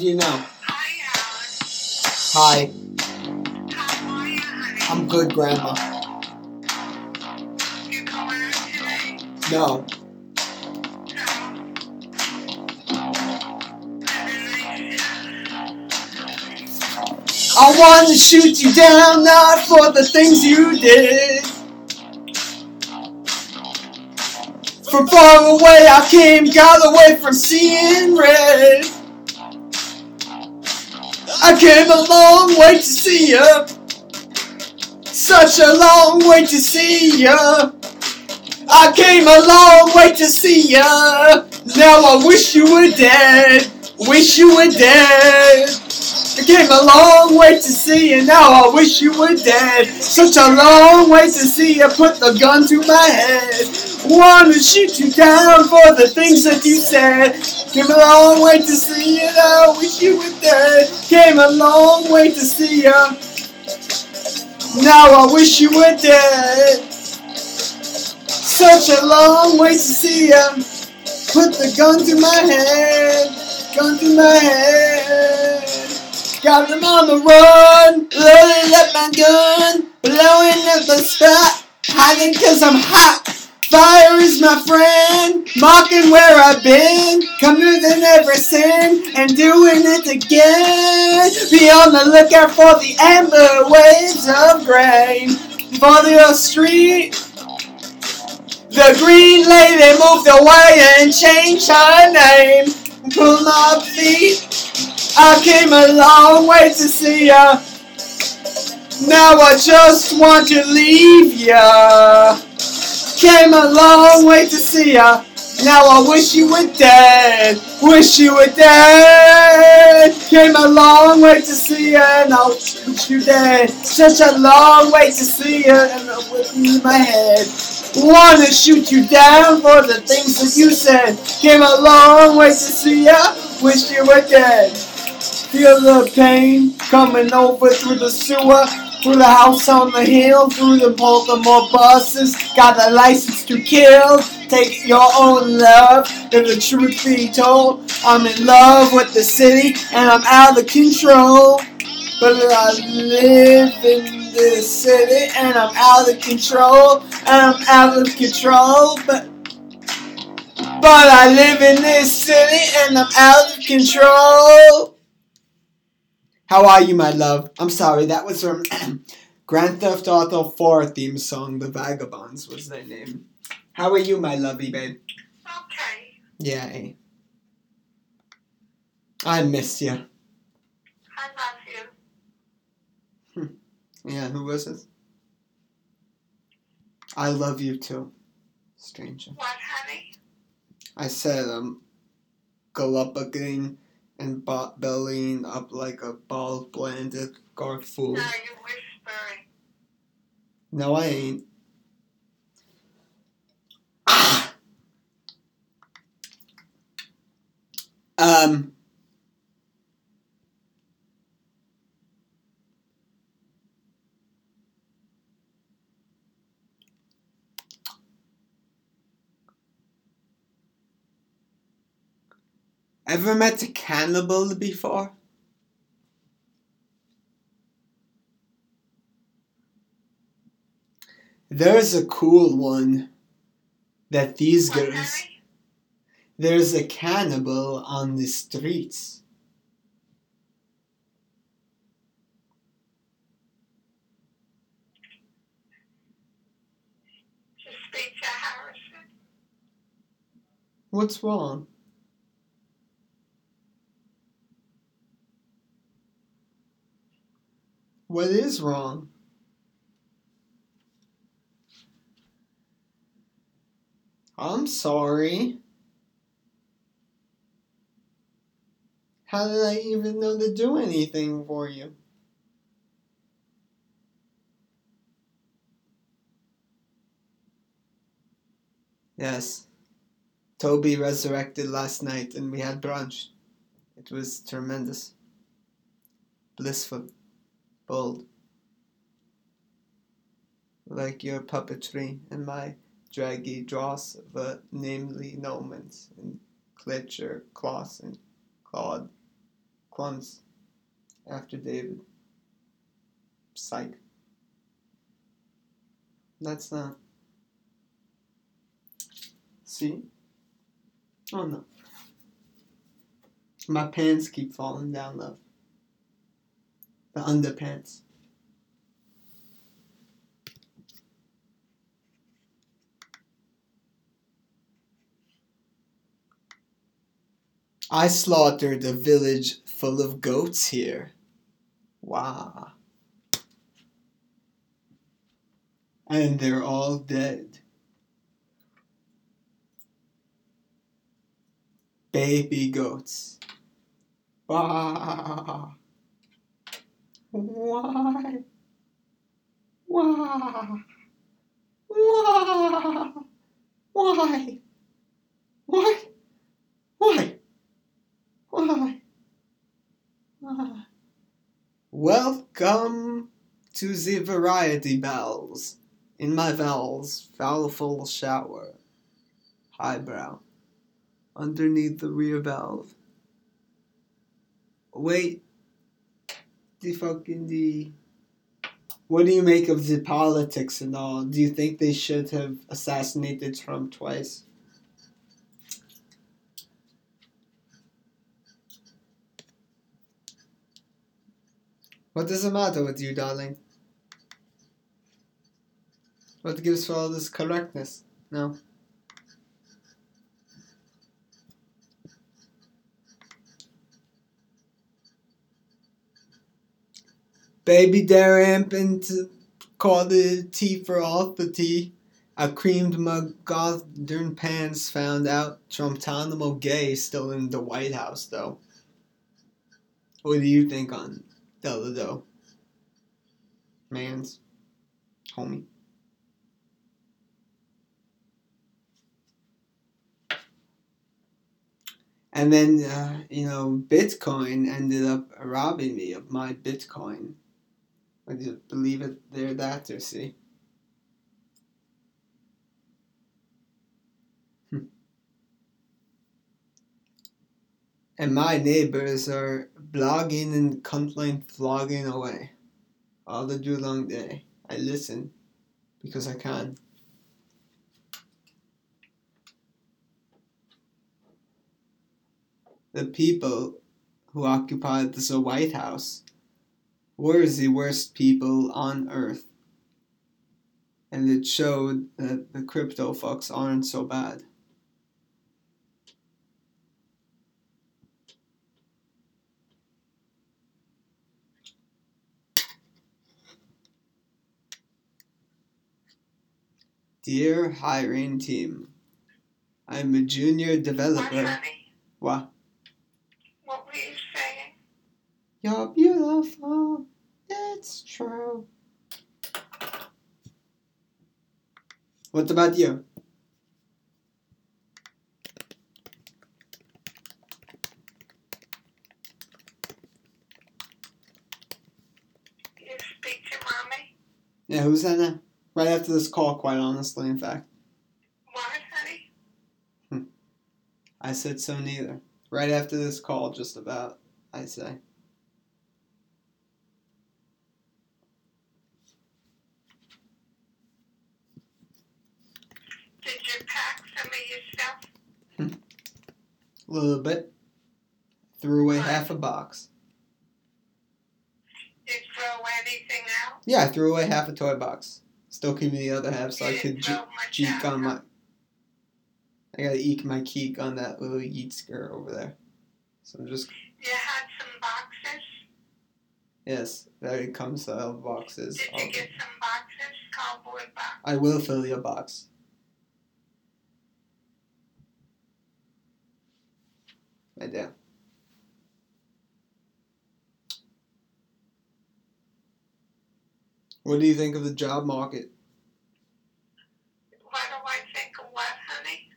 Do you know? Hi, Alex. Hi, How are you, honey? I'm good, Grandma. You going out today? No, I want to shoot you down, not for the things you did. From far away I came, got away from seeing red. I came a long way to see ya. Such a long way to see ya. I came a long way to see ya. Now I wish you were dead. Wish you were dead. I came a long way to see you, now I wish you were dead. Such a long way to see you, put the gun to my head. Wanna shoot you down for the things that you said. Came a long way to see you, I wish you were dead. Came a long way to see you. Now I wish you were dead. Such a long way to see you. Put the gun to my head. Gun to my head. Got them on the run, loading up my gun, blowing up the spot, hiding cause I'm hot. Fire is my friend, mocking where I've been, coming than ever sin, and doing it again. Be on the lookout for the amber waves of grain, for the street. The green lady moved away and changed her name. Pull my feet. I came a long way to see ya. Now I just want to leave ya. Came a long way to see ya. Now I wish you were dead. Wish you were dead. Came a long way to see ya. And I wish you dead. Such a long way to see ya. And I'm me in my head. Wanna shoot you down for the things that you said. Came a long way to see ya. Wish you were dead. Feel the pain coming over through the sewer, through the house on the hill, through the Baltimore buses. Got a license to kill. Take your own love. If the truth be told, I'm in love with the city and I'm out of control. But I live in this city and I'm out of control. And I'm out of control. But but I live in this city and I'm out of control. How are you, my love? I'm sorry, that was from Grand Theft Auto 4 theme song, The Vagabonds was their name. How are you, my lovey babe? Okay. Yeah, eh. I miss you. I love you. Yeah, who was it? I love you too, stranger. What, honey? I said, um, go up again and bot bellying up like a ball blended Garfool. Now you whispering. No, I ain't. Ah! Um. Ever met a cannibal before? There's a cool one that these What, girls. honey? There's a cannibal on the streets. Speak to Harrison. What's wrong? What is wrong? I'm sorry. How did I even know to do anything for you? Yes. Toby resurrected last night and we had brunch. It was tremendous. Blissful. Bold. Like your puppetry and my draggy dross of a namely Nomans and Klitcher, Kloss, and Claude. Cluns. After David. Psych. That's not. See? Oh no. My pants keep falling down, love. The underpants. I slaughtered a village full of goats here. Wow. And they're all dead. Baby goats. Wow. Why? Why? Why? Why? Why? Why? Why? Welcome to the variety bells. In my valves, foulful shower. Highbrow. Underneath the rear valve. Wait. The fucking the. What do you make of the politics and all? Do you think they should have assassinated Trump twice? What does it matter with you, darling? What gives for all this correctness? No. Baby dare amping to call the tea for all the tea. I creamed my goddamn pants, found out Trumptanimo gay still in the White House though. What do you think on Delta Doe? Mans? Homie. And then, uh, you know, Bitcoin ended up robbing me of my Bitcoin. Would you believe it? There, that, or see? Hmm. And my neighbors are blogging and cuntling, flogging away all the do long day. I listen because I can. The people who occupied the White House were the worst people on earth. And it showed that the crypto fucks aren't so bad. Dear hiring team, I'm a junior developer. What? What were you saying? You're beautiful. It's true. What about you? You speak to mommy? Yeah, who's that now? Right after this call, quite honestly, in fact. What, honey? Hmm. I said so neither. Right after this call, just about, I say. Did you pack some of yourself? A little bit. Threw away half a box. Did you throw anything out? Yeah, I threw away half a toy box. Still keeping the other half so I could didn't je- throw much jeek out, on my. I gotta eke my keek on that little yeet skirt over there. So I'm just You had some boxes? yes, there it comes the other boxes. Did you get some boxes? Cardboard box? I will fill your box. Right there. What do you think of the job market? What do I think of what, honey?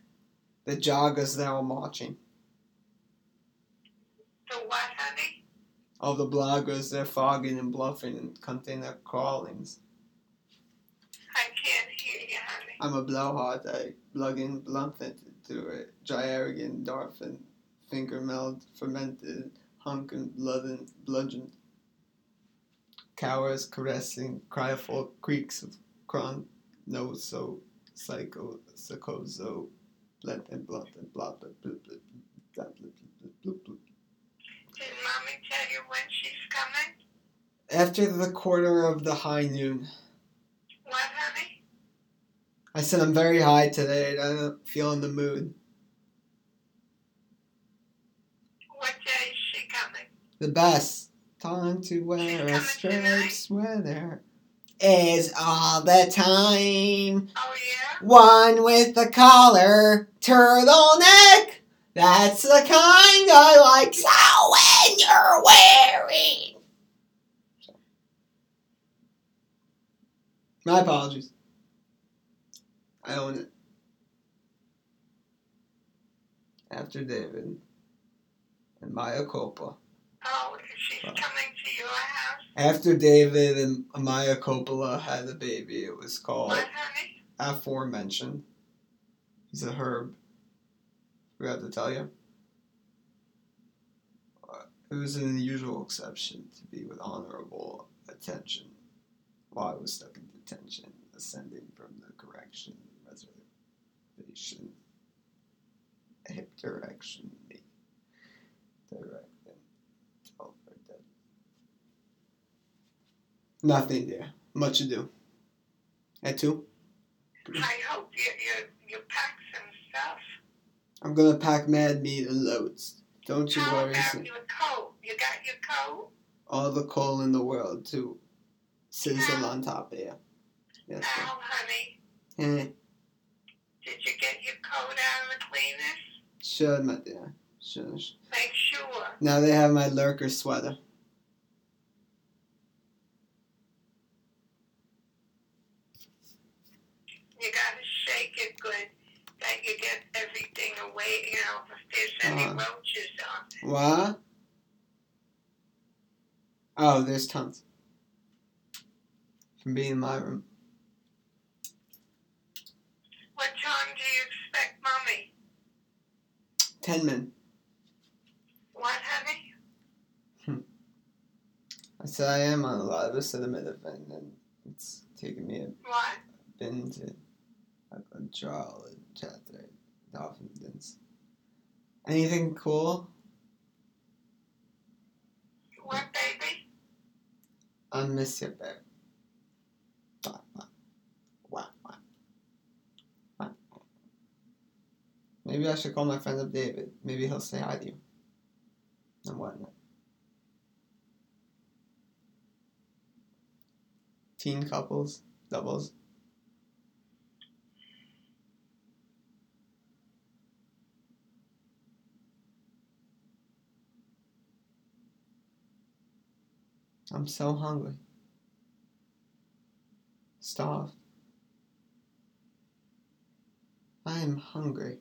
The joggers that are marching. The what, honey? All the bloggers, they're fogging and bluffing and cunting their crawlings. I can't hear you, honey. I'm a blowhard. I plug in blunt into it. Dry arrogant, Darfin, finger meld, fermented, hunk and blood bludgeoned. Cowers caressing, cry for creaks of cron, no so, psycho, psychoso, blend and blunt and blah blah blah blah blah blah blah blah blah. Did mommy tell you when she's coming? After the quarter of the high noon, What, honey? I said I'm very high today and I don't feel in the mood. What day is she coming? The best time to wear a striped sweater is all the time. Oh, yeah? One with the collar, turtleneck. That's the kind I like. So when you're wearing. My apologies. I own it. After David and Maya Coppola. Oh, she's coming to your house? After David and Maya Coppola had a baby, it was called What, honey? aforementioned. He's a herb. Forgot to tell you. Uh, It was an unusual exception to be with honorable attention while I was stuck in detention, ascending from the correction reservation. Hip direction, me. Directing. Tell for dead. Nothing there. Much ado. At two. I hope you, you, you pack some stuff. I'm gonna pack mad meat and loads. Don't you How worry. about son. your coat? You got your coat? All the coal in the world to sizzle on top of you. Yes, Now, honey, sir. Eh, did you get your coat out of the cleaners? Sure, my dear. Should. Make sure. Now they have my lurker sweater. You gotta shake it good. That you get everything away, if there's any Uh. roaches on it. What? Oh, there's tons. From being in my room. What time do you expect mommy? Ten men. What, honey? I said I am on a lot of acetaminophen and it's taken me a What? been to a, a trial and chapter Dolphins. Anything cool? What, baby? I miss you, babe. Wah, wah. Wah, wah. Wah. Maybe I should call my friend up David. Maybe he'll say hi to you. And whatnot. Teen couples, doubles. I'm so hungry. Starved. I am hungry.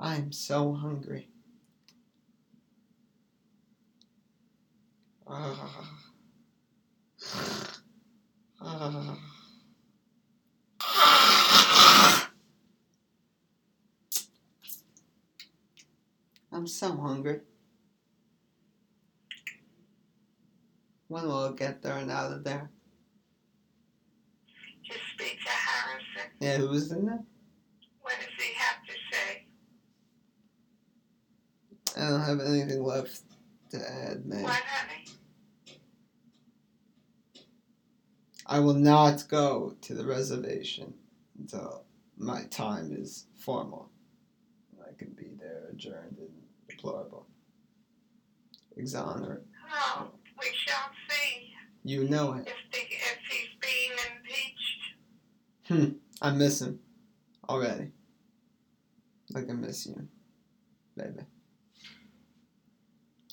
I am so hungry. Ah. Ah. I'm so hungry. When will it get there and out of there? Just speak to Harrison. Yeah, who was in there? What does he have to say? I don't have anything left to add, man. What, honey? I will not go to the reservation until my time is formal. I can be there adjourned and deplorable. Exonerate. Oh, we shall see You know it. if, the, if he's being impeached. Hmm. I miss him already. Like I miss you, baby.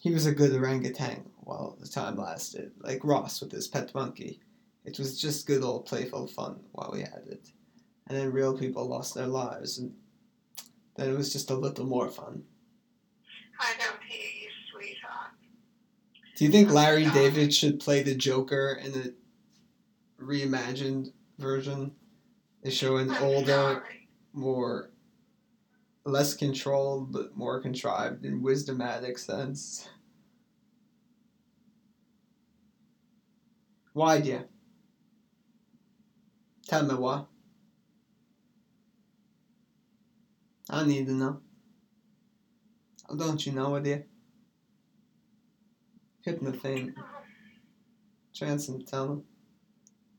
He was a good orangutan while the time lasted, like Ross with his pet monkey. It was just good old playful fun while we had it. And then real people lost their lives, and then it was just a little more fun. I don't hear you, sweetheart. Do you think Larry David should play the Joker in a reimagined version? They show an older, more less controlled but more contrived in wisdomatic sense. Why, dear? Tell me why. I need to know. Don't you know, dear? Hypnothing, transcendental,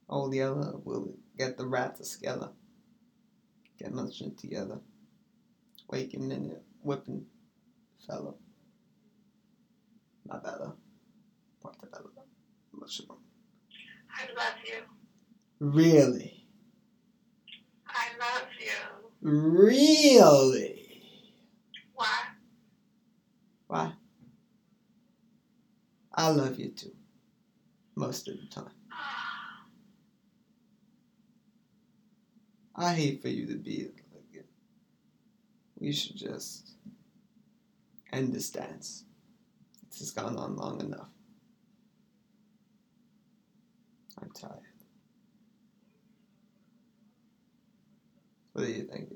all the other will get the rats together. Get much together. Waking in minute, whipping fellow. Not better. Portobello. Mushroom. I love you. Really? I love you. Really? Why? Why? I love you too. Most of the time. I hate for you to be like. We should just end this dance. This has gone on long enough. I'm tired. What do you think?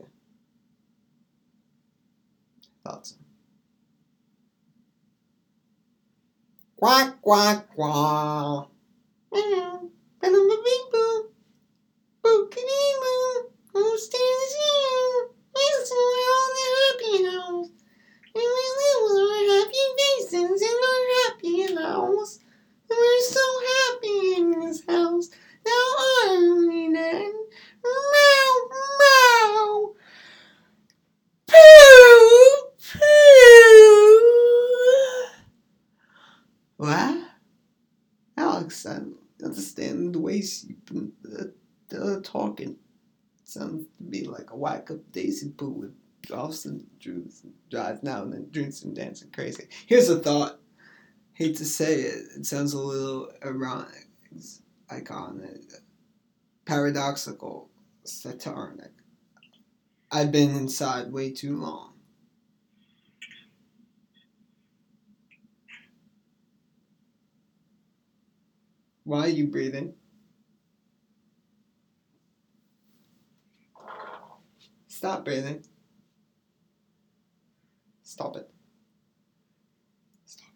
Thoughts? Quack, quack, quack. Mm-hmm. Meow. Here? The happy house. And we live with our happy faces in our happy house. And we're so happy in this house. Now I'm then. Meow, meow. Pooh. I understand the way you've been uh, uh, talking. Sounds to be like a whack up Daisy Poo with Dawson Drews and drives now and then drinks and dancing crazy. Here's a thought. Hate to say it, it sounds a little ironic, iconic, paradoxical, satiric. I've been inside way too long. Why are you breathing? Stop breathing. Stop it. Stop.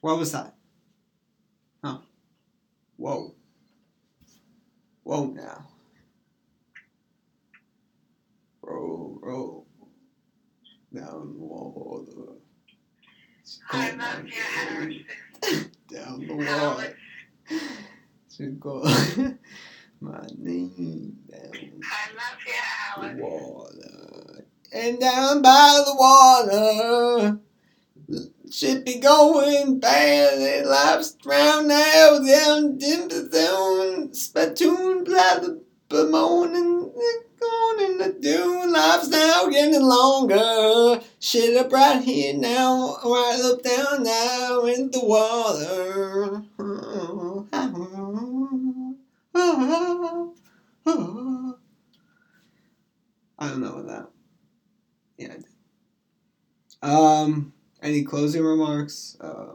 What was that? Huh? Whoa. Whoa now. Roll, roll. Down the water. I love you, Harrison. Down the water. To go my name down I love you, the water. And down by the water. Should be going bad. It life's drowned now. Down dim the. Spittoon, blather, bemoaning. Going in the dune. Life's now getting longer. Shit up right here now. Right up down now in the water. I don't know what that. Yeah. Um, any closing remarks? Uh,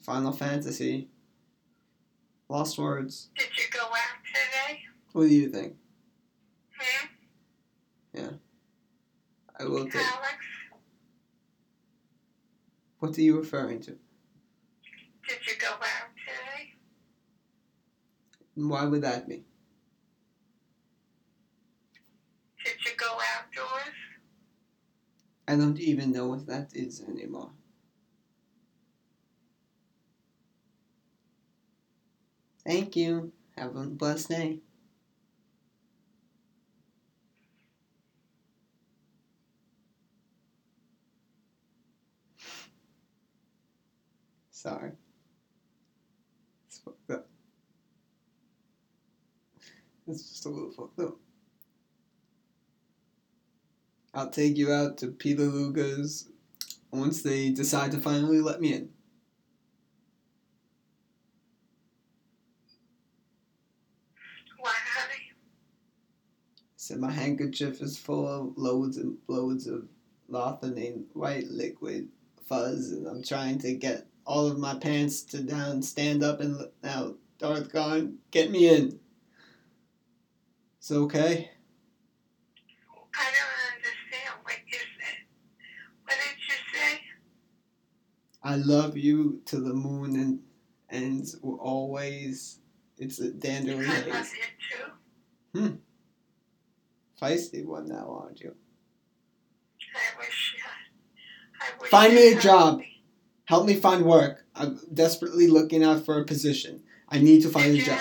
Final Fantasy. Lost words. Did you go out today? What do you think? Hmm? I will take. Alex? What are you referring to? Did you go out today? Why would that be? Did you go outdoors? I don't even know what that is anymore. Thank you. Have a blessed day. Sorry. It's fucked up. It's just a little fucked up. I'll take you out to Peter Luger's once they decide to finally let me in. Why? Said my handkerchief is full of loads and loads of Lothanine white liquid fuzz, and I'm trying to get all of my pants to down, stand up, and now Darth gone. Get me in. It's okay. I don't understand what you said. What did you say? I love you to the moon and and always. It's a dandelion I love you too. Hmm. Feisty one now, aren't you? I wish you. I wish Find me a job. me. Help me find work. I'm desperately looking out for a position. I need to find Did a you job.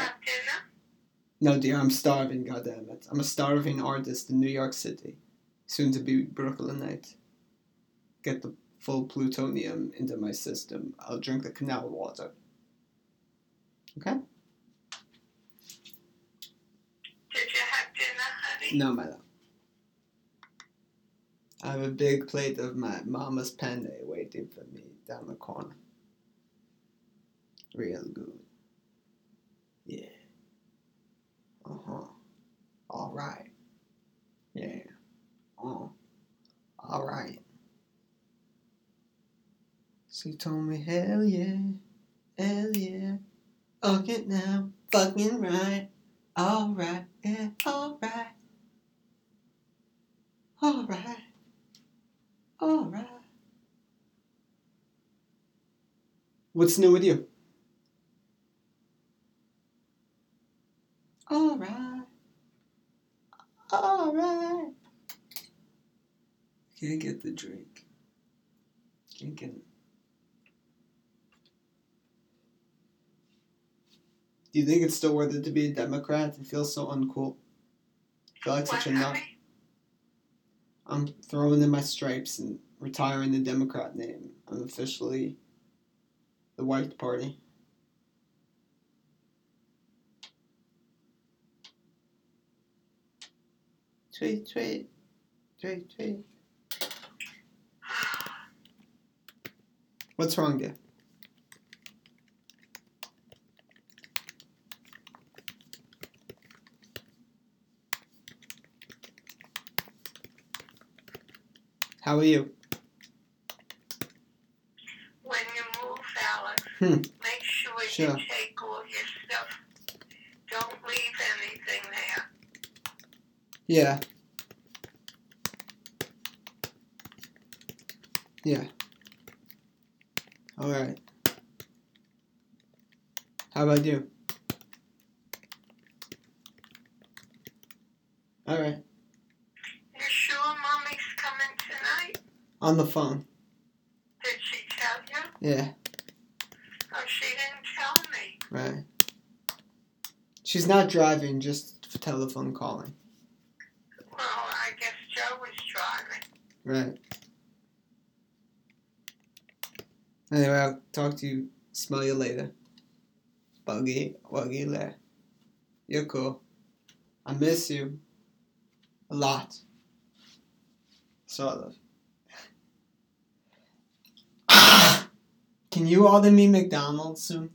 No, dear, I'm starving, goddammit. I'm a starving artist in New York City. Soon to be Brooklynite. Get the full plutonium into my system. I'll drink the canal water. Okay? Did you have dinner, honey? No, my love. I have a big plate of my mama's penne waiting for me down the corner. Real good. Yeah. Uh huh. All right. Yeah. Uh. All right. She told me, hell yeah, hell yeah. Okay now, fucking right. All right, yeah, all right. All right. All right. What's new with you? All right. All right. Can't get the drink. Can't get it. Do you think it's still worth it to be a Democrat? It feels so uncool. I feel like What, such a nut. I'm throwing in my stripes and retiring the Democrat name. I'm officially the white party. Tweet, tweet, tweet, tweet. What's wrong, dear? How are you? When you move, Alex, Hmm. make sure Sure. you take all your stuff. Don't leave anything there. Yeah. Yeah. All right. How about you? All right. On the phone. Did she tell you? Yeah. Oh, she didn't tell me. Right. She's not driving, just for telephone calling. Well, I guess Joe was driving. Right. Anyway, I'll talk to you. Smell you later. Buggy, buggy there. You're cool. I miss you. A lot. Sort of. Can you order me McDonald's soon?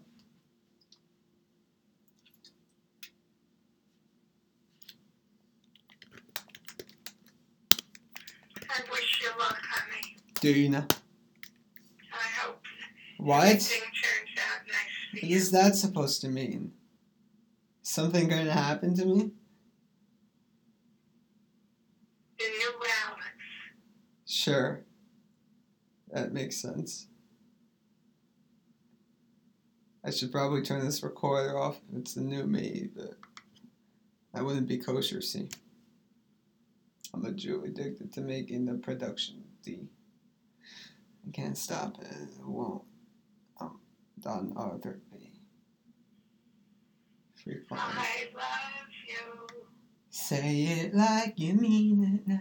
I wish you luck, honey. Do you know? I hope What? everything turns out nice What is that supposed to mean? Something going to happen to me? The new Alex. Sure. That makes sense. I should probably turn this recorder off it's the new me, but that wouldn't be kosher, see. I'm a Jew addicted to making the production D. I can't stop it. It won't. I'm done Arthur B. Free. I love you. Say it like you mean it now.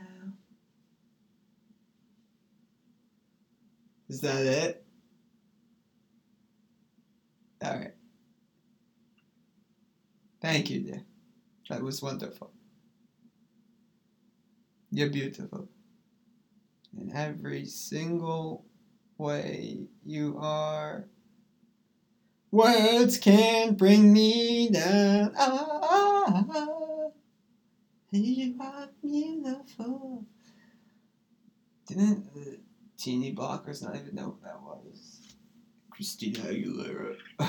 Is that it? Alright. Thank you, dear. That was wonderful. You're beautiful. In every single way you are. Words can't bring me down. Ah, you are beautiful. Didn't the teeny blockers not even know what that was? Christina Aguilera.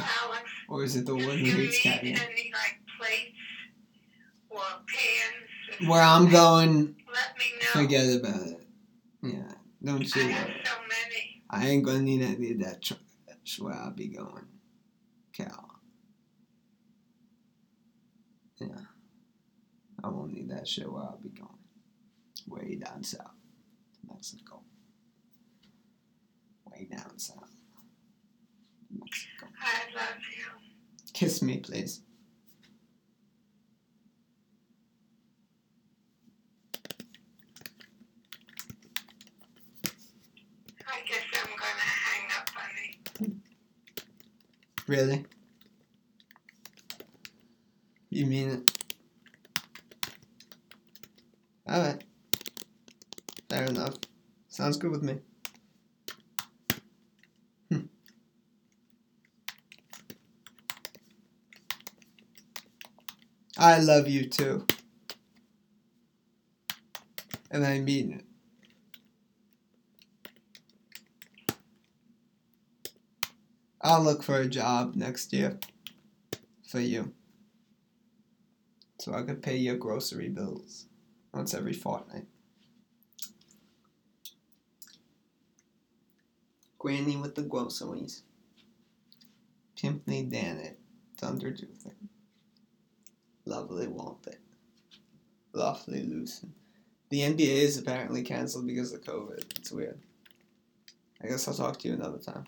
Or is it the one who hates any like or Where I'm going, let me know. forget about it. Yeah, don't you have worry. so many. I ain't gonna need any of that trash where I'll be going. Cal. Yeah. I won't need that shit where I'll be going. Way down south. Mexico. Way down south. I love you. Kiss me, please. I guess I'm gonna hang up on you. Really? You mean it? Alright. Fair enough. Sounds good with me. I love you too. And I mean it. I'll look for a job next year for you. So I could pay your grocery bills once every fortnight. Granny with the groceries. Pimply Dan it. Thunder Juthan. Lovely won't it? Lovely Lucen. The NBA is apparently cancelled because of COVID. It's weird. I guess I'll talk to you another time.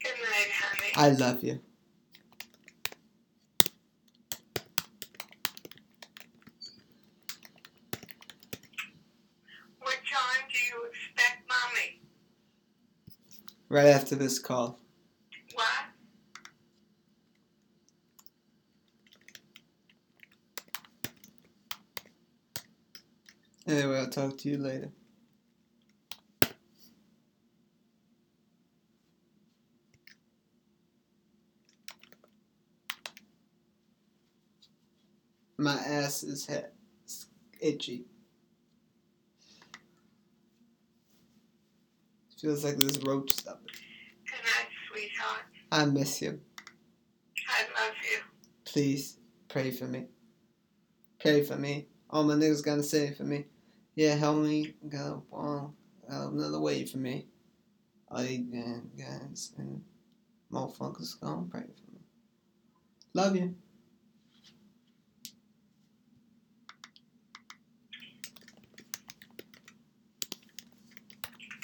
Good night, honey. I love you. what time do you expect mommy? Right after this call. What? Anyway, I'll talk to you later. My ass is itchy. Feels like there's roach stuff. Good night, sweetheart. I miss you. I love you. Please pray for me. Pray for me. All my niggas gotta say for me. Yeah, help me. Go on uh, another way for me. All you guys and motherfuckers gonna pray for me. Love you.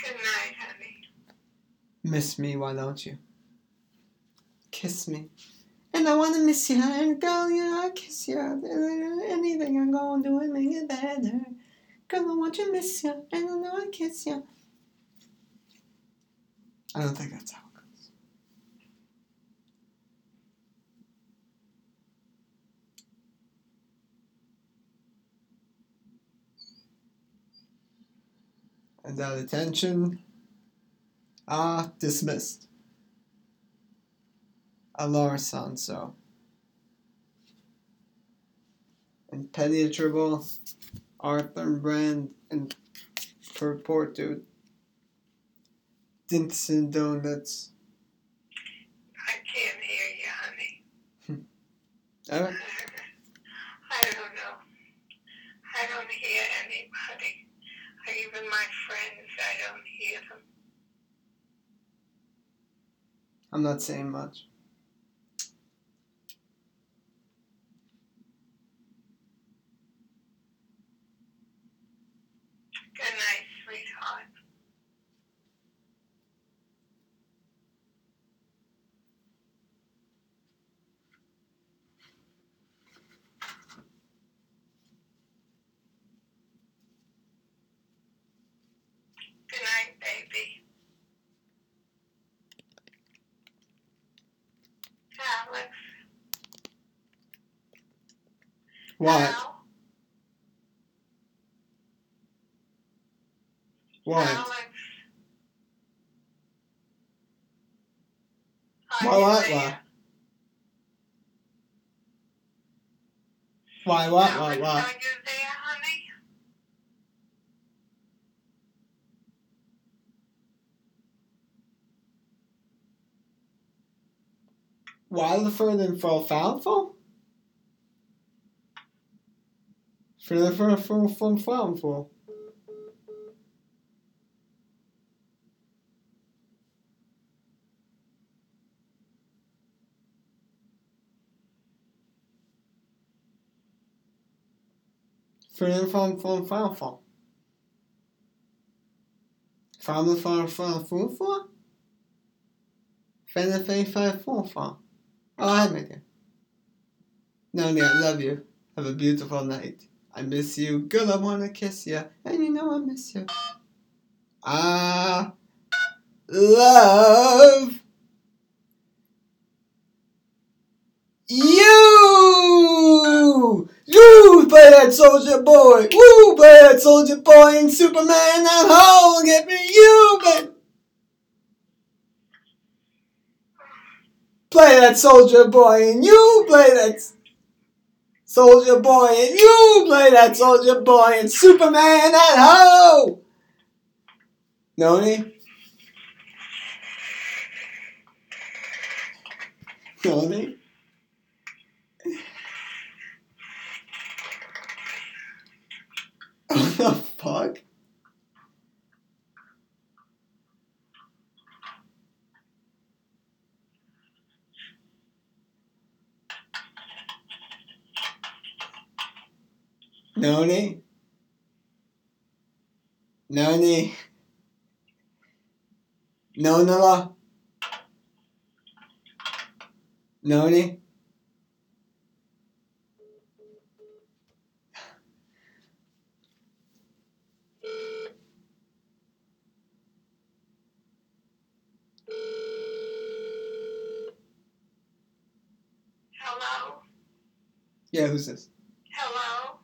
Good night, honey. Miss me, why don't you? Kiss me. And I wanna miss you, and girl, you know, I kiss you. Anything I'm gonna do it make it better. Girl, I want you to miss you, and I know I kiss you. I don't think that's how it goes. And that attention, ah, dismissed. Alar Sanso. Impenetrable, Arthur Brand, and Purported. Dinson Donuts. I can't hear you, honey. Alright. I don't know. I don't hear anybody. Even my friends, I don't hear them. I'm not saying much. Good night, sweetheart. Good night, baby. Alex. What? Al? What? Alex. Are What, what, there? what? Why, what, How what, much what? are you there, honey? Wildfer than for Falfel? For the for for for Falfel. For the from from Falfel. From the from from Falfel? Fan the fan fan Falfel. Oh, hi, Megan. No, no, I love you. Have a beautiful night. I miss you. Girl, I wanna kiss you. And you know I miss you. I ah, love you. You play that soldier boy. Woo, play that soldier boy and Superman that hole. Get me you, baby. Play that soldier boy and you play that soldier boy and you play that soldier boy and Superman at home. Noni? Noni? What the fuck? Noni? Noni? Nonala? Noni? Hello? Yeah, who's this? Hello?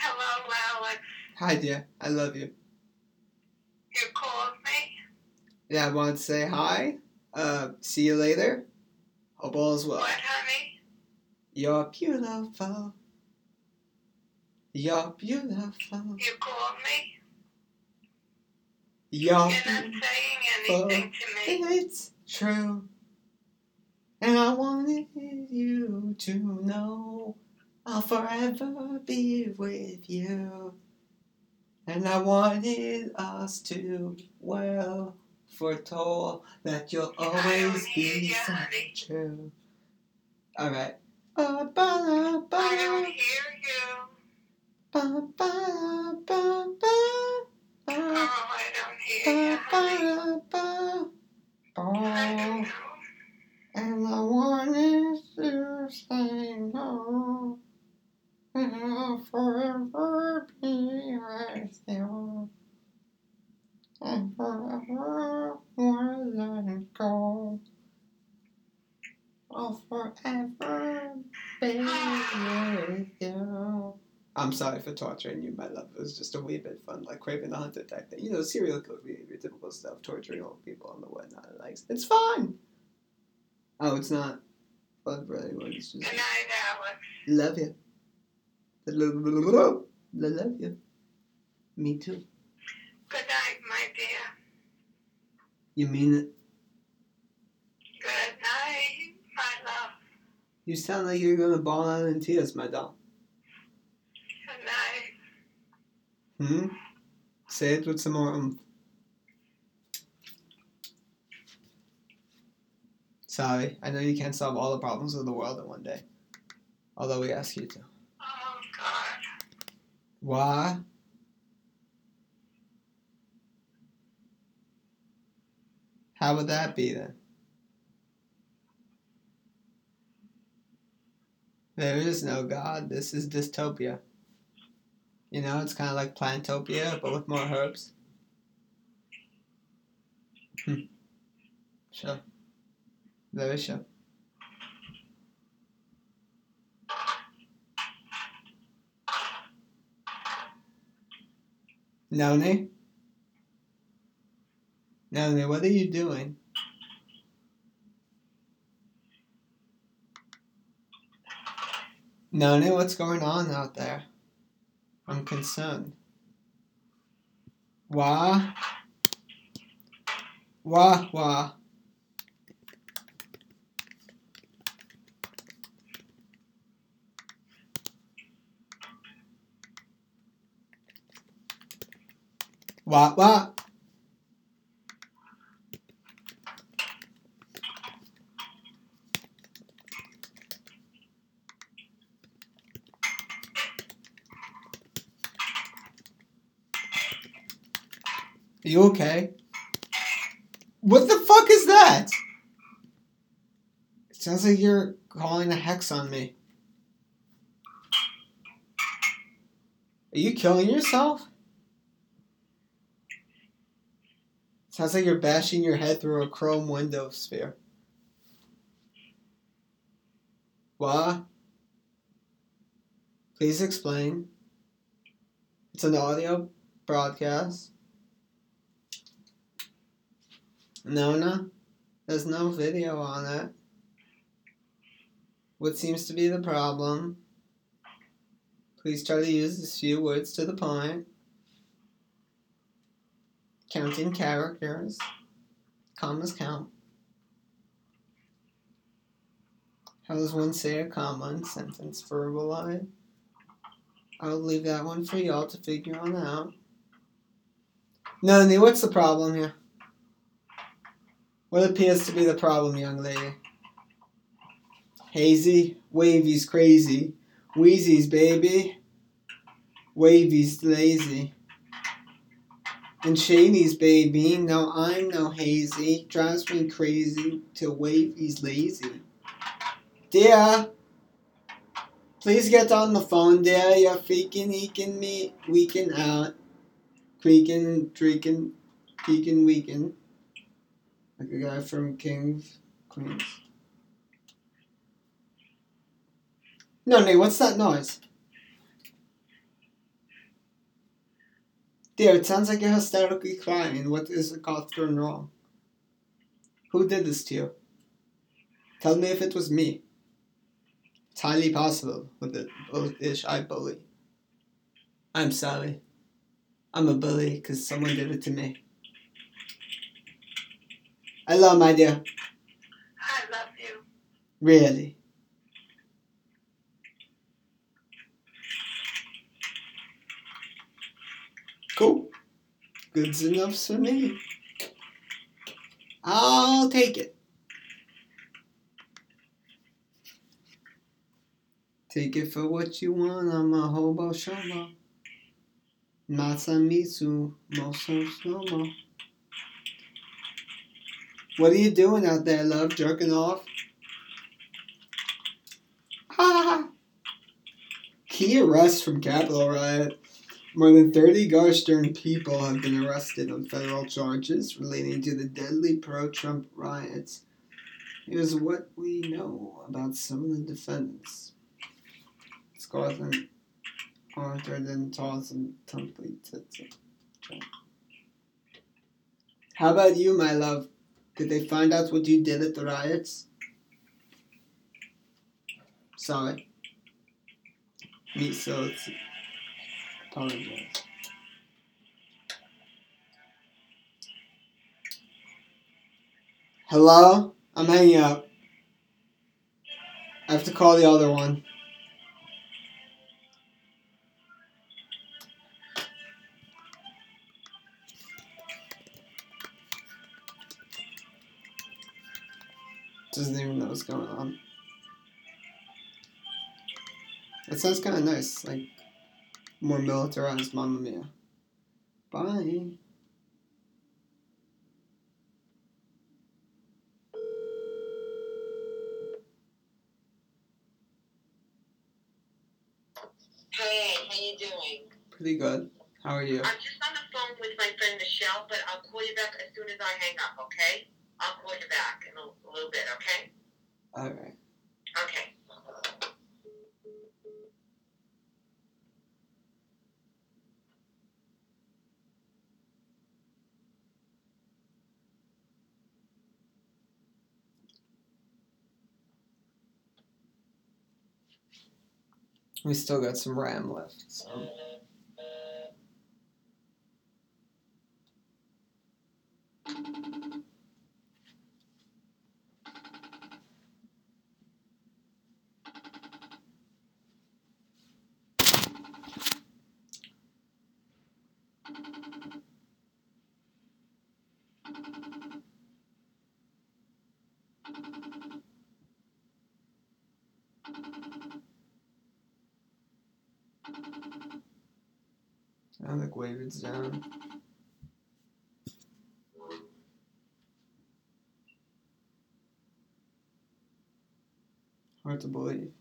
Hello, Alex. Hi, dear. I love you. You called me? Yeah, I wanted to say hi. Uh, see you later. Hope all is well. What, honey? You're beautiful. You're beautiful. You called me? You're You're not saying anything to me. It's true. And I wanted you to know I'll forever be with you. And I wanted us to, well, foretold that you'll always be so true. Alright. Ba ba ba. I don't hear you. ba ba ba ba Oh, I don't hear you, ba ba I ba. And I wanted to say no. I'll forever be with you. And forever won't let go. I'll forever be with you. I'm sorry for torturing you, my love. It was just a wee bit fun, like craving the Hunter type thing. You know, serial killer behavior, typical stuff, torturing old people and the whatnot. Like, it's fun. Oh, it's not fun for anyone. It's just Good night, Alex. love you. I love you. Me too. Good night, my dear. You mean it? Good night, my love. You sound like you're gonna ball out in tears, my doll. Good night. Hmm? Say it with some more oomph. Sorry, I know you can't solve all the problems of the world in one day. Although we ask you to. Why? How would that be then? There is no God. This is dystopia. You know, it's kind of like Plantopia, but with more herbs. Hmm. Sure. Very sure. Noni? Noni, what are you doing? Nani, what's going on out there? I'm concerned. Wah? Wah, wah. Wah, wah. Are you okay? What the fuck is that? It sounds like you're calling a hex on me. Are you killing yourself? Sounds like you're bashing your head through a chrome window sphere. What? Please explain. It's an audio broadcast. No, no. There's no video on it. What seems to be the problem? Please try to use as few words to the point. Counting characters. Commas count. How does one say a comma in sentence verbalized? I'll leave that one for y'all to figure on out. Nani, what's the problem here? What appears to be the problem, young lady? Hazy, Wavy's crazy, Wheezy's baby, Wavy's lazy. And Shady's baby, no, I'm no hazy, drives me crazy till Wavy's lazy. Dear, please get on the phone, dear. You're freaking, eking me, weeking out, creaking, drinking, peeking, weeking. Like a guy from King's Queens. No, Nate, what's that noise? Dear, it sounds like you're hysterically crying. What is it called going wrong? Who did this to you? Tell me if it was me. It's highly possible with the bullish I bully. I'm sorry. I'm a bully because someone did it to me. Hello, my dear. I love you. Really? Cool. Good's enough for me. I'll take it. Take it for what you want. I'm a hobo shomo. Masamitsu moso slomo. What are you doing out there, love? Jerking off? Ha! Key arrest from Capitol riot. More than 30 gosh darn people have been arrested on federal charges relating to the deadly pro Trump riots. Here's what we know about some of the defendants. Scotland, Arthur, and Tawson, Tumpley, How about you, my love? Did they find out what you did at the riots? Sorry. Me, so Oh, apologize. Hello? I'm hanging up. I have to call the other one. Doesn't even know what's going on. It sounds kind of nice, like more militarized Mamma Mia. Bye. Hey, how you doing? Pretty good. How are you? I'm just on the phone with my friend Michelle, but I'll call you back as soon as I hang up, okay? I'll call you back in a, a little bit, okay? Alright. Okay. We still got some RAM left. So. I Wavered's down. Hard to believe.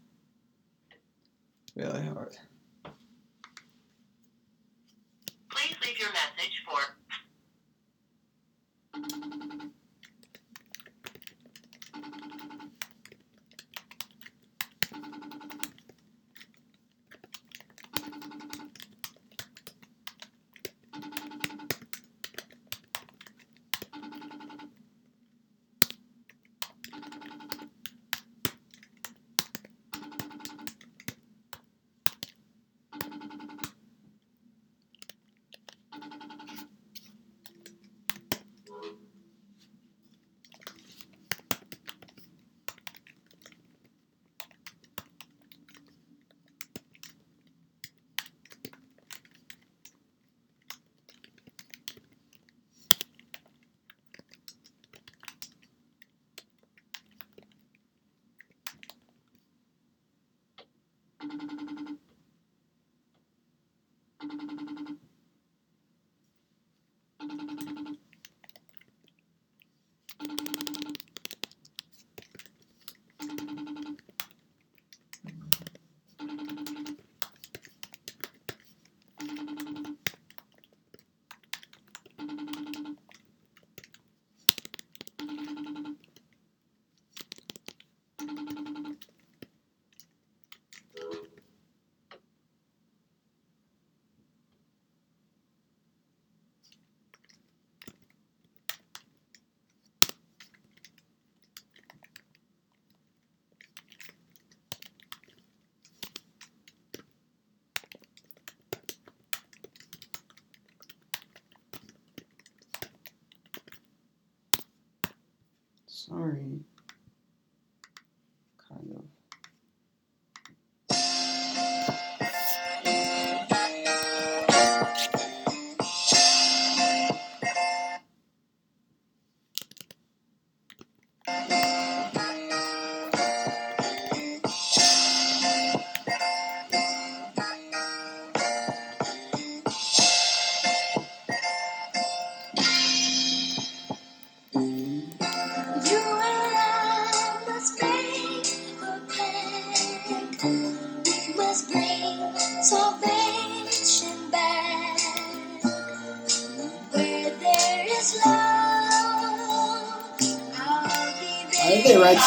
Sorry.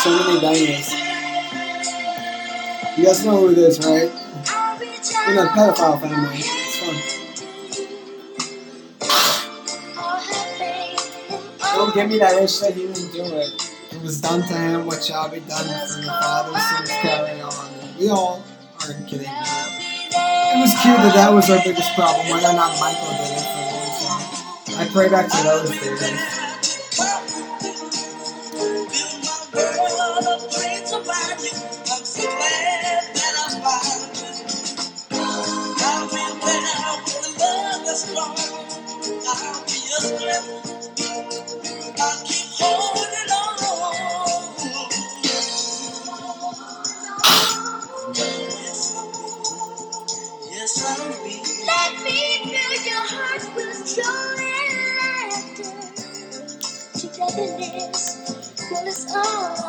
So many bangers? You guys know who it is, right? In a pedophile family. It's fun. Don't give me that ish that he didn't do it. It was done to him what shall be done for your father's sins carry on. We all aren't kidding. It was cute that that was our biggest problem. Whether or not Michael did it for one song. I pray back to those days. Oh.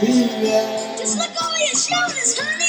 Be there. Just look over your shoulders, honey.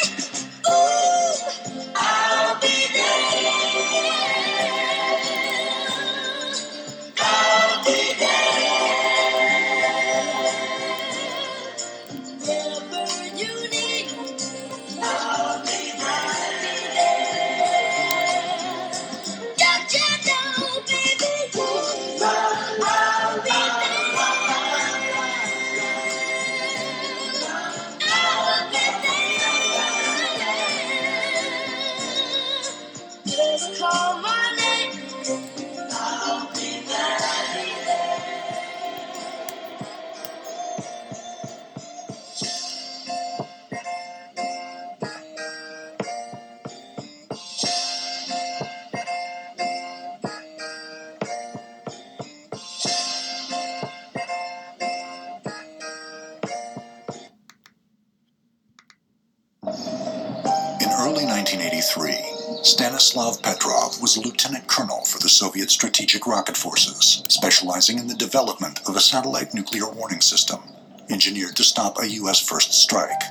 Strategic Rocket Forces, specializing in the development of a satellite nuclear warning system engineered to stop a U.S. first strike.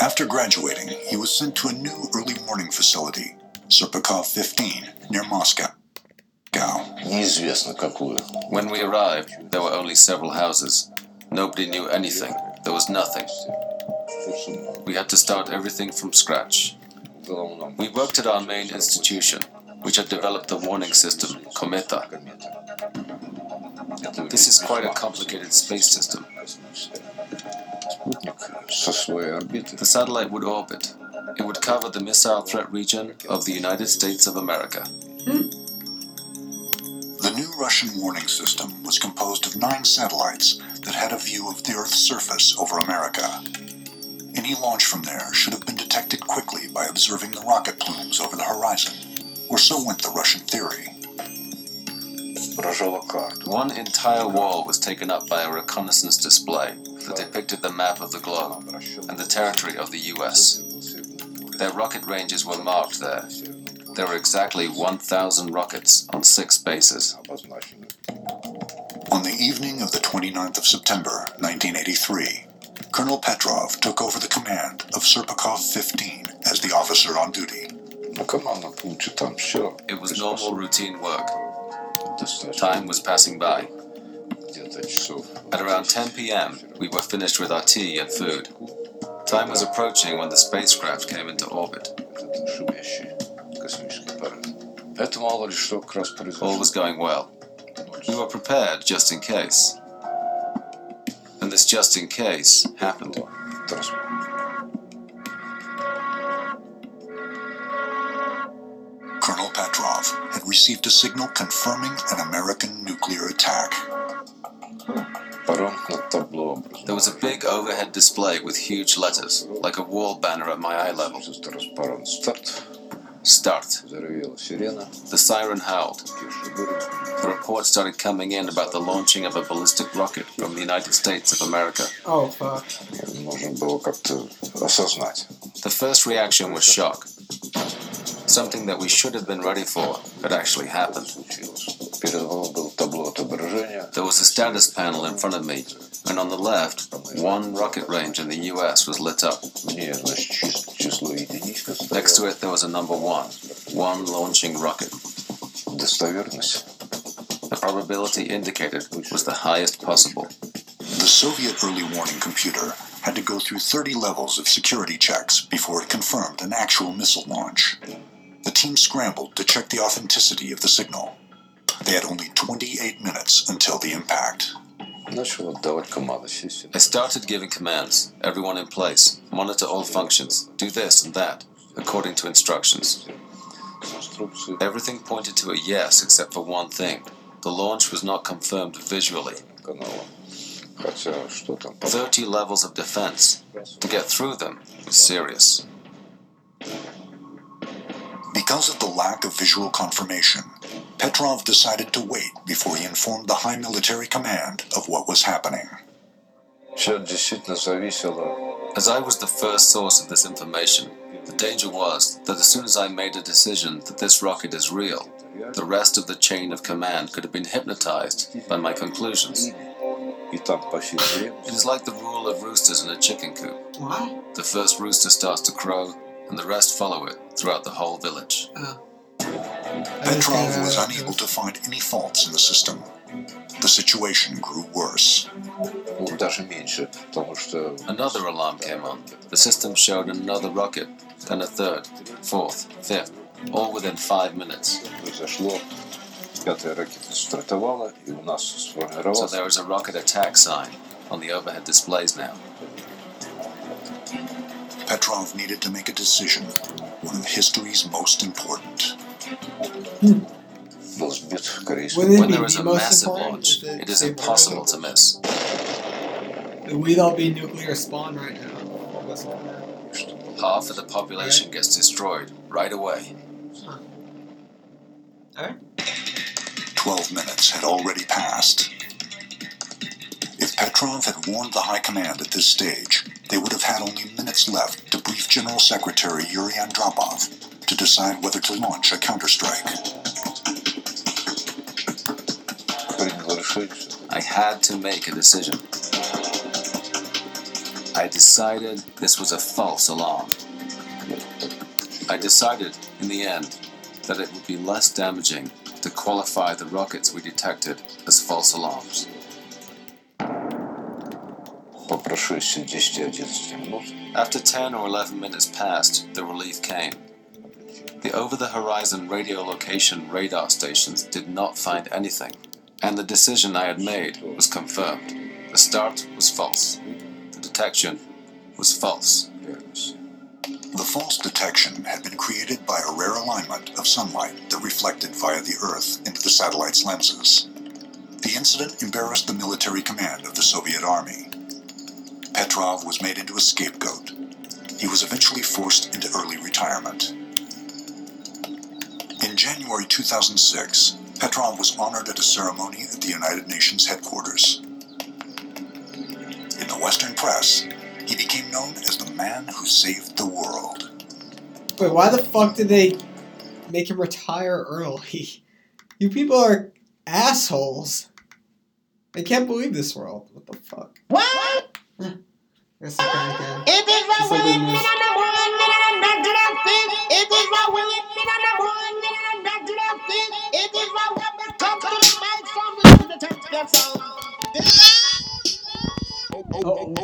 After graduating, he was sent to a new early warning facility, Serpukhov 15, near Moscow. When we arrived, there were only several houses. Nobody knew anything. There was nothing. We had to start everything from scratch. We worked at our main institution, which had developed the warning system, Cometa. This is quite a complicated space system. The satellite would orbit. It would cover the missile threat region of the United States of America. Hmm. The new Russian warning system was composed of nine satellites that had a view of the Earth's surface over America. Any launch from there should have been detected quickly by observing the rocket plumes over the horizon or so went the Russian theory. One entire wall was taken up by a reconnaissance display that depicted the map of the globe and the territory of the US. Their rocket ranges were marked there. There were exactly 1,000 rockets on six bases. On the evening of the 29th of September, 1983, Colonel Petrov took over the command of Serpukhov 15 as the officer on duty. Come on, Lapucha, time. It was normal routine work. Time was passing by. At around 10 p.m., we were finished with our tea and food. Time was approaching when the spacecraft came into orbit. All was going well. We were prepared just in case. And this just in case happened. received a signal confirming an American nuclear attack. There was a big overhead display with huge letters, like a wall banner at my eye level. Start. The siren howled. The reports started coming in about the launching of a ballistic rocket from the United States of America. Oh, fuck. The first reaction was shock. Something that we should have been ready for had actually happened. There was a status panel in front of me and on the left, one rocket range in the US was lit up. Next to it, there was a number one, one launching rocket. The probability indicated was the highest possible. The Soviet early warning computer had to go through 30 levels of security checks before it confirmed an actual missile launch. The team scrambled to check the authenticity of the signal. They had only 28 minutes until the impact. Начал отдавать команды. Сесть I started giving commands, everyone in place, monitor all functions, do this and that, according to instructions. инструкции Everything pointed to a yes except for one thing. The launch was not confirmed visually. канала. Хотя что там? 30 levels of defense. To get through them was serious. Because of the lack of visual confirmation, Petrov decided to wait before he informed the high military command of what was happening. As I was the first source of this information, the danger was that as soon as I made a decision that this rocket is real, the rest of the chain of command could have been hypnotized by my conclusions. It is like the rule of roosters in a chicken coop. What? The first rooster starts to crow, and the rest follow it throughout the whole village. Uh, Petrov was unable to find any faults in the system. The situation grew worse. Another alarm came on. The system showed another rocket, then a third, fourth, fifth, all within five minutes. So there is a rocket attack sign on the overhead displays now. Petrov needed to make a decision, one of history's most important. Hmm. When there is a massive launch, it is impossible to miss. We'd all be nuclear spawn right now. Half of the population gets destroyed right away. Twelve minutes had already passed. Petrov had warned the High Command at this stage they would have had only minutes left to brief General Secretary Yuri Andropov to decide whether to launch a counterstrike. I had to make a decision. I decided this was a false alarm. I decided, in the end, that it would be less damaging to qualify the rockets we detected as false alarms. по прошествии 10-11 минут After 10 or 11 minutes passed, the relief came. The over the horizon radio location radar stations did not find anything, and the decision I had made was confirmed. The start was false. The detection was false. реальность. The false detection had been created by a rare alignment of sunlight that reflected via the Earth into the satellite's lenses. The incident embarrassed the military command of the Soviet Army. Petrov was made into a scapegoat. He was eventually forced into early retirement. In January 2006, Petrov was honored at a ceremony at the United Nations headquarters. In the Western press, he became known as the man who saved the world. Wait, why the fuck did they make him retire early? You people are assholes. I can't believe this world. What the fuck? What? Guess I can again. It is my It's like will, the me news. and the one, me and the do that thing. It is my will, me and the one, me and the do that thing. It is my will, me come to the mic, listen to touch that sound. Oh,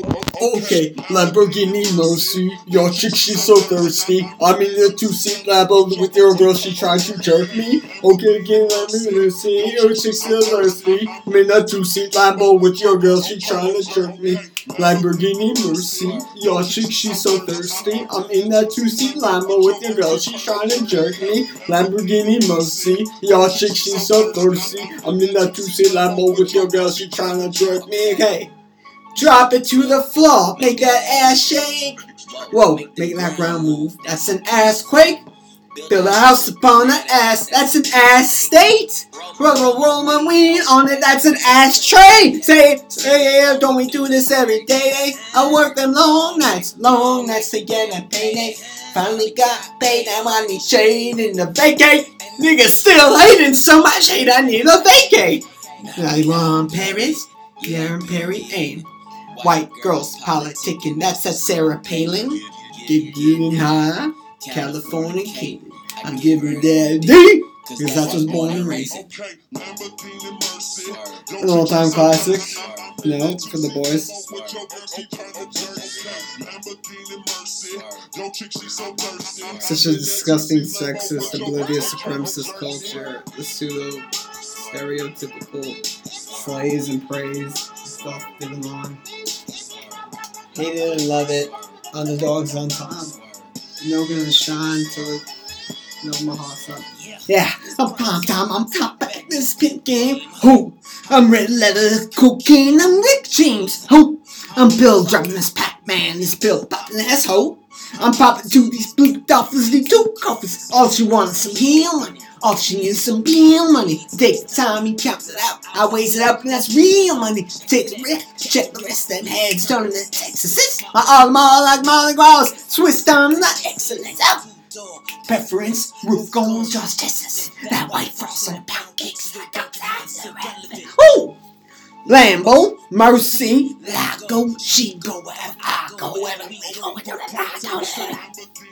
okay, Lamborghini Mercy. Your chick, she's so thirsty. I'm in the two seat Lambo with your girl, she tried to jerk me. Okay, again, Lamborghini Mercy. Your chick's so thirsty. I'm in the two seat Lambo with your girl, she trying to jerk me. Lamborghini Mercy. Your chick, she's so thirsty. I'm in that two seat Lambo with your girl, she trying to jerk me. Lamborghini Mercy. Your chick, she's so thirsty. I'm in that two seat Lambo with your girl, she trying to jerk me. Okay. Drop it to the floor, make that ass shake. Whoa, make that ground move. That's an ass quake. Build a house upon an ass. That's an ass state. Roll a roll my on it. That's an ass tray. Say, say, don't we do this every day? I work them long nights, long nights to get a payday. Finally got paid. Now I need shade in the vacate. Niggas still hating so much hate. I need a vacate. I want Paris. Yeah, Perry aim. White girls politicking, that's a Sarah Palin. California king. I give her that D, because that's was born and raised. An all time classic. You know, for the boys. Such a disgusting, sexist, oblivious, supremacist culture. The pseudo stereotypical slays and praise stuff given on. Hate it and love it. Underdogs on top. No gonna shine till it. Yeah, I'm top time, I'm top at this pit game. Who? I'm red leather, cocaine, I'm Rick James. Who? I'm Bill driving this Pac-Man, this Bill popping asshole. I'm popping to these blue dolphins, these two coffers. All she wants is some heel is some real money. Take the time and count it out. I waste it up and that's real money. Take the risk, check the rest and heads turning to Texas. My all all like Mardi Gras. Swiss time, not excellence. Out. Preference, roof gold justices. That white frosted pound cakes. I got that. Ooh! Lambo, Mercy, I go, she go wherever I go, wherever we go, wherever I go.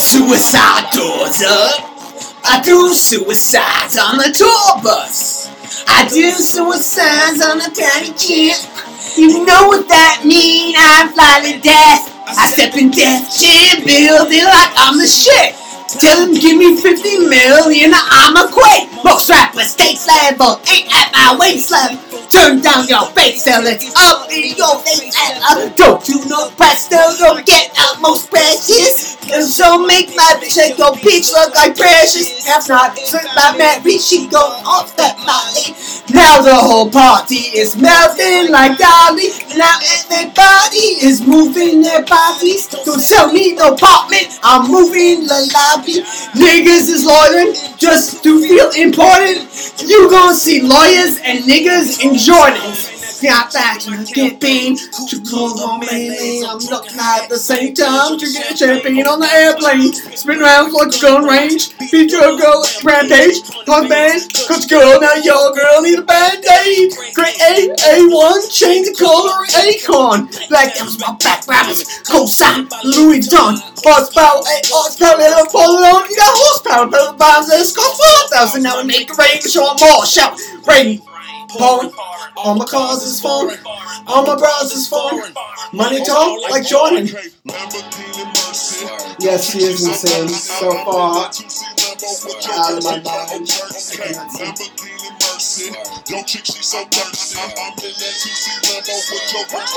suicide doors up. I do suicides on the tour bus. I do suicides on the tiny jet. You know what that mean? I fly to death. I step in death jam building like I'm the shit. Tell them give me 50 million, I'm a quit. Most rappers take level, ain't at my waist level. Turn down your face, sell it up in your face. And I don't do no press, still don't get out most precious. And so make my bitch like your bitch look like precious. If not, since I married, she go off that molly. Now the whole party is melting like Dolly. Now everybody is moving their bodies. Don't tell me no apartment, I'm moving the lobby. Niggas is lawyering just to feel important. You gon' see lawyers and niggas in Jordans. Got that campaign to call on me. I'm looking at the same time Drinking champagne on the airplane. Spin around like a gun range. Beat your girl rampage. Punk band, cause girl, now your girl need a band aid. Great A, A1, change the color, Acorn. Black Devils, my back rappers. Cosign, Louis Vuitton. Horsepower, A, horsepower, little pull on. You got horsepower, little bombs, let's go 4,000. Now we make the rain, show more. Shout, Brady. Pouring. All my cars is foreign. All my bras is foreign. Money talk like Jordan. Yes, she is insane. So far out of my mind. I cannot see. Yo, chick, she so thirsty. I'm in that 2C Lambo with your verse,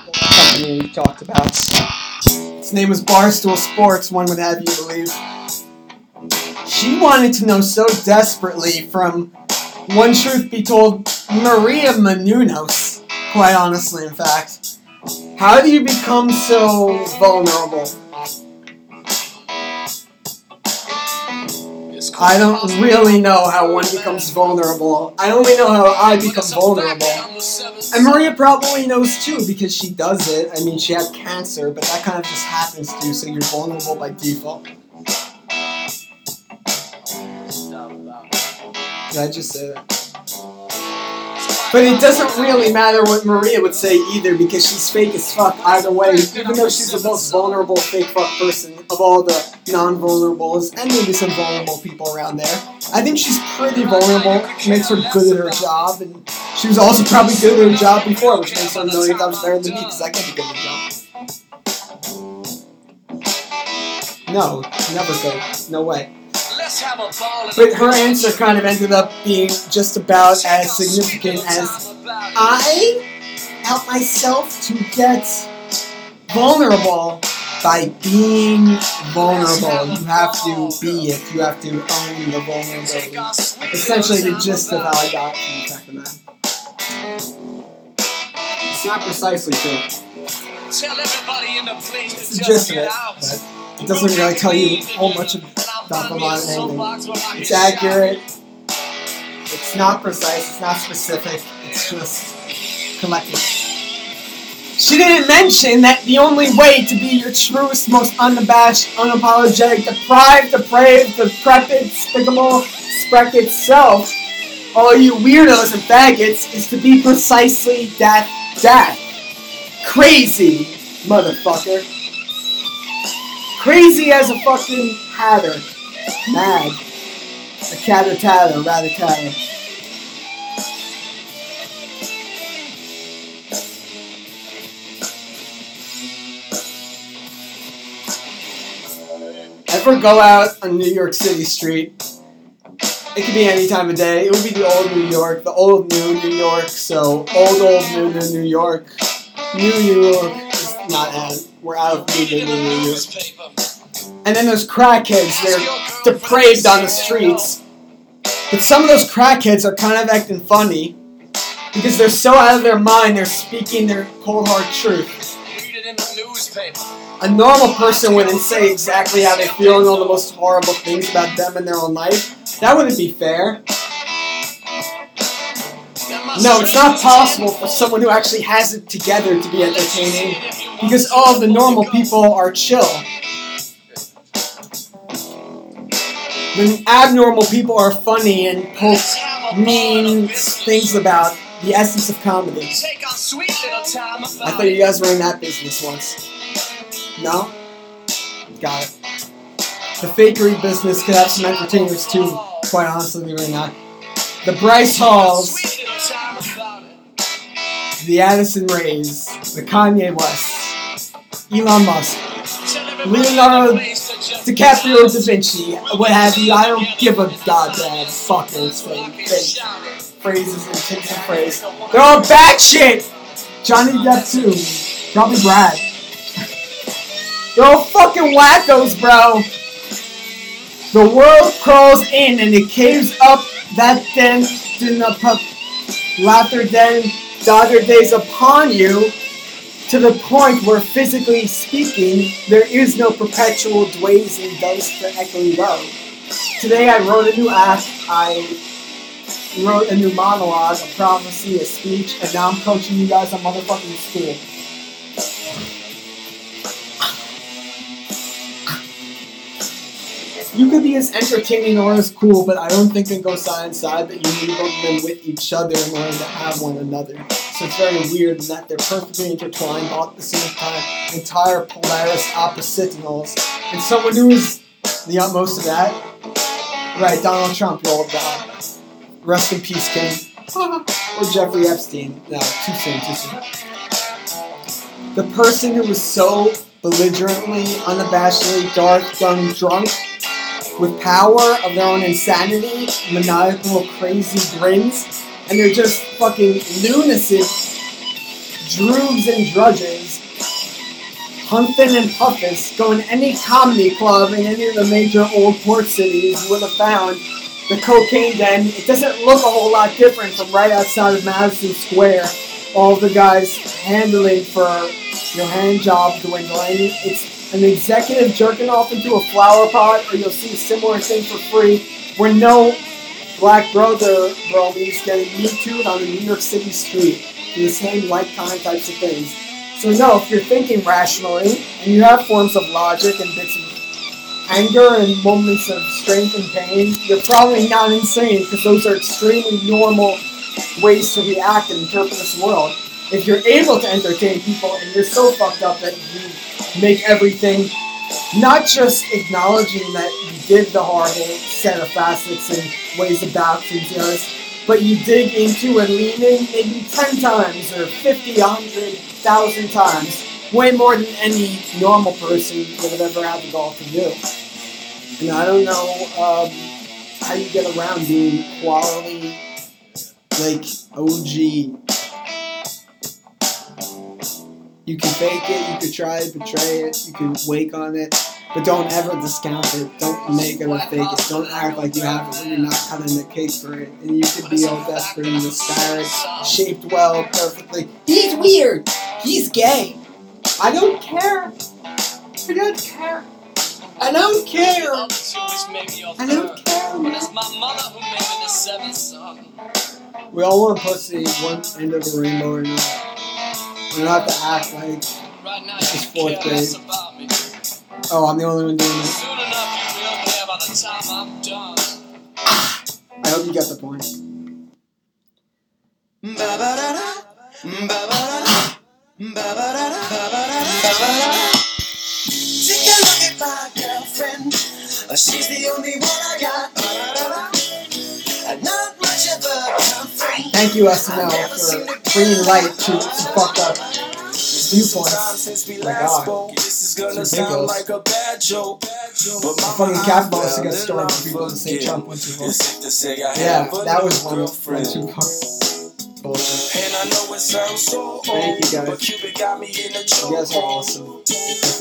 we talked about, its name was Barstool Sports. One would have you believe. She wanted to know so desperately from one truth be told, Maria Menounos. Quite honestly, in fact, how do you become so vulnerable? I don't really know how one becomes vulnerable. I only know how I become vulnerable. And Maria probably knows too because she does it. I mean, she had cancer, but that kind of just happens to you, so you're vulnerable by default. Did I just say that? But it doesn't really matter what Maria would say either because she's fake as fuck either way, even though she's the most vulnerable fake fuck person of all the non vulnerables and maybe some vulnerable people around there. I think she's pretty vulnerable, makes her good at her job, and she was also probably good at her job before, which makes her a million times better than me because I can't be good at a job. No, never good. No way. But her answer kind of ended up being just about as significant as I help myself to get vulnerable by being vulnerable. You have to be it. You have to own the vulnerability. Essentially, the gist of how I got from of that. It's not precisely true. It's the gist of it, but it doesn't really tell you a whole much about the line anything. It's accurate. It's not precise. It's not specific. It's just collective. She didn't mention that the only way to be your truest, most unabashed, unapologetic, deprived, depraved, decrepit, despicable, sprecked self, all you weirdos and faggots, is to be precisely that, that. Crazy, motherfucker. Crazy as a fucking hatter. Mad. A catter tatter, rather tatter. Ever go out on New York City street? It could be any time of day. It would be the old New York, the old new New York. So old, old, new, new New York. New York is not out. We're out of New York. And then there's crackheads. They're depraved on the streets. But some of those crackheads are kind of acting funny because they're so out of their mind. They're speaking their cold hard truth. A normal person wouldn't say exactly how they feel and all the most horrible things about them and their own life. That wouldn't be fair. No, it's not possible for someone who actually has it together to be entertaining because all the normal people are chill. The abnormal people are funny and poke mean things about the essence of comedy. I thought you guys were in that business once. No? Got it. The fakery business could have some entertainers too, quite honestly, right now. The Bryce Halls, the Addison Rays, the Kanye West, Elon Musk, Leonardo DiCaprio Da Vinci, what have you. I don't give a goddamn fuck those fake phrases and tips of phrase. They're all bad shit! Johnny Depp too. Probably Brad. They're all fucking wackos, bro. The world crawls in and it caves up that then in the pu- laughter then daughter days upon you to the point where physically speaking there is no perpetual dways and dust for echoing road. Today I wrote a new act, I wrote a new monologue, a prophecy, a speech, and now I'm coaching you guys on motherfucking school. You could be as entertaining or as cool, but I don't think they go side and side that you need both of them with each other in order to have one another. So it's very weird in that they're perfectly intertwined, all at the same time, entire Polaris oppositionals. And someone who is the utmost of that, right, Donald Trump you rolled down. Rest in peace, King. or Jeffrey Epstein. No, too soon, too soon. The person who was so belligerently, unabashedly dark, dumb, drunk, with power of their own insanity, maniacal, crazy grins, and they're just fucking lunatic droogs and drudges, humping and puffing, going any comedy club in any of the major old port cities would have found the cocaine den. It doesn't look a whole lot different from right outside of Madison Square. All the guys handling for your hand job dwindling. It's an executive jerking off into a flower pot, or you'll see similar thing for free, where no black brother bromies getting too on a New York City street. The same like kind types of things. So no, if you're thinking rationally and you have forms of logic and bits of anger and moments of strength and pain, you're probably not insane because those are extremely normal ways to react and interpret this world. If you're able to entertain people and you're so fucked up that you make everything not just acknowledging that you did the horrible set of facets and ways of balancing things, but you dig into and lean in maybe 10 times or 50, 100, 1,000 times. Way more than any normal person would have ever had the gall to do. And I don't know um, how you get around being quality, like OG. You can fake it, you can try to betray it, you can wake on it, but don't ever discount it. Don't make it or fake it. Don't act like you have it when you're not cutting the cake for it. And you could be all desperate and asparagus, shaped well, perfectly. He's weird. He's gay. I don't care. I don't care. I don't care. I don't care. It's my mother who made me the seventh. We all want pussy, one end of a rainbow or not. We don't have to act like It's fourth grade. Oh, I'm the only one doing this. Soon enough, you will care by the time I'm done. I hope you got the point. Take a look at my girlfriend. Uh, She's the only one I got. And not much of a girlfriend. Thank you, SNL, for bringing light to, to fucked up viewpoints. My God. This is gonna sound like a bad joke. But The fucking cat boss to get started for people to say Trump went too far. Yeah, that was one, one too far. Bullshit. And I know it sounds so Thank you, guys. but Cupid got me in a You guys are awesome.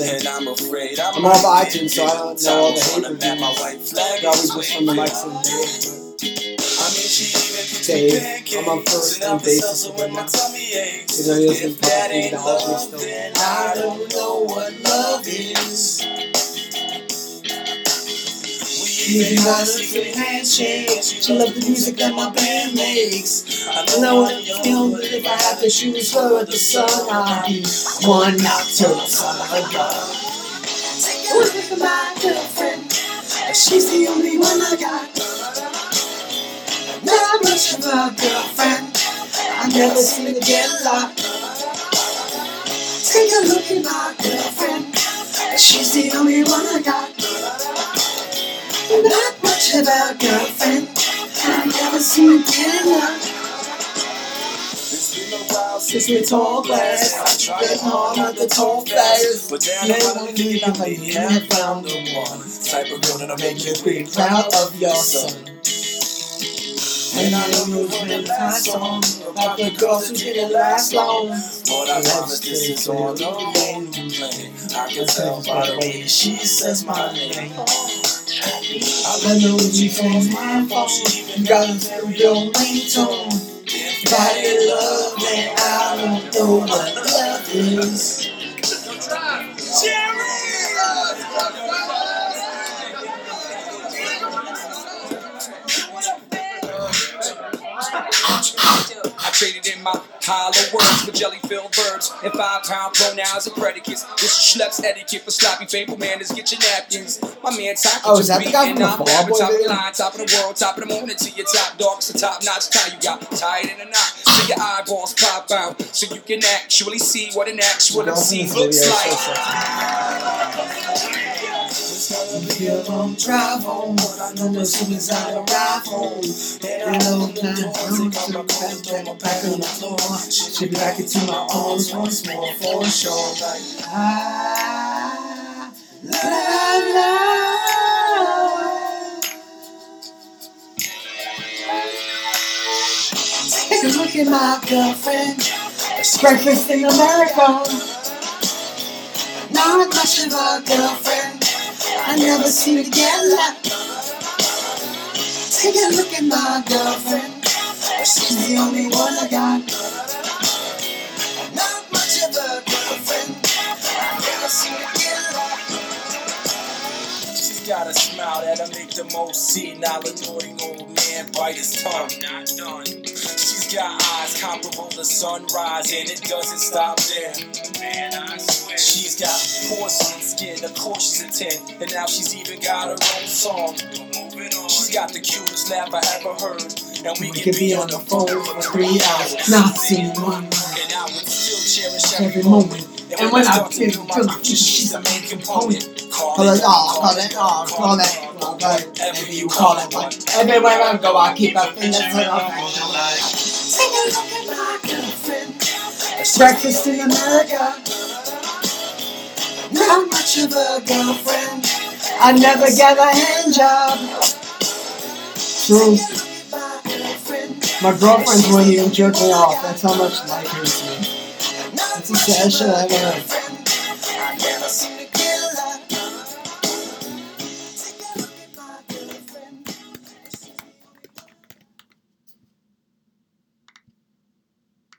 And I'm afraid I'm, I'm off iTunes, so I don't know all the hate reviews. white flag Probably just from the likes of Dave. I mean, she even cooks Dave, me pancakes. I'm on first And basis when my tummy aches. Even though he doesn't If that ain't acknowledge me love, still. then I don't know what love is. We even got a secret handshake. She love the music that my band makes. I know what you feel, but if I had to choose her at the sun, I'd be one nocturnal son of a gun. Take a look at my girlfriend. She's the only one I got. Not much of a girlfriend. I never seen her get locked. Take a look at my girlfriend. She's the only one I got. Not much of a girlfriend. I never seen her get locked. It's been a while since we talked last. I tried to hard not to talk fast. But damn, if I didn't think I found the one. Type of girl that'll make you be proud of your son. And I know you've been my song about the girls who didn't last long. But I promise this is all the to play. I can tell by the way she says my name. I know you from my phone. Got a stereo ringtone. If I ain't love, then I don't know what love is. I traded in my hollow words for jelly filled verbs and five pound pronouns and predicates. This is schleps etiquette for sloppy paper manners. Get your napkins. My man talking Oh, to is that me, the guy and from the rapping Boy top of the line, top of the world, top of the morning to your top dog. It's a top notch tie you got. Tied in a knot, so your eyeballs pop out, so you can actually see what an actual MC looks video like. Sexy. Be a long drive home, but I know as soon as I arrive home, and I know that I'm gonna my back throw my back on the floor. She back into my arms once more for sure. Like, ah, la la. Take a look at my girlfriend. It's Breakfast in America. Not much of a girlfriend. I never seen her get left. Take a look at my girlfriend. She's the only one I got. She's got a smile that'll make the most senile annoying old man bite his tongue. Not done. She's got eyes comparable to sunrise, and it doesn't stop there. Man, I swear. She's got porcelain skin, of course she's a 10, and now she's even got her own song. She's got the cutest laugh I ever heard, and we, We can could be on the phone for three hours, not seeing one word. and I would still cherish every moment. And when I feel good, she's a main component. Call it all, call it all, call it, call it, whatever you call it. But everywhere I go, I keep a finger to the Take a look at my girlfriend. Breakfast in America. Not much of a girlfriend. I never get a hand job. True. My girlfriends wouldn't jerk me off. That's how much life hurts me. It's the saddest shit I've ever heard.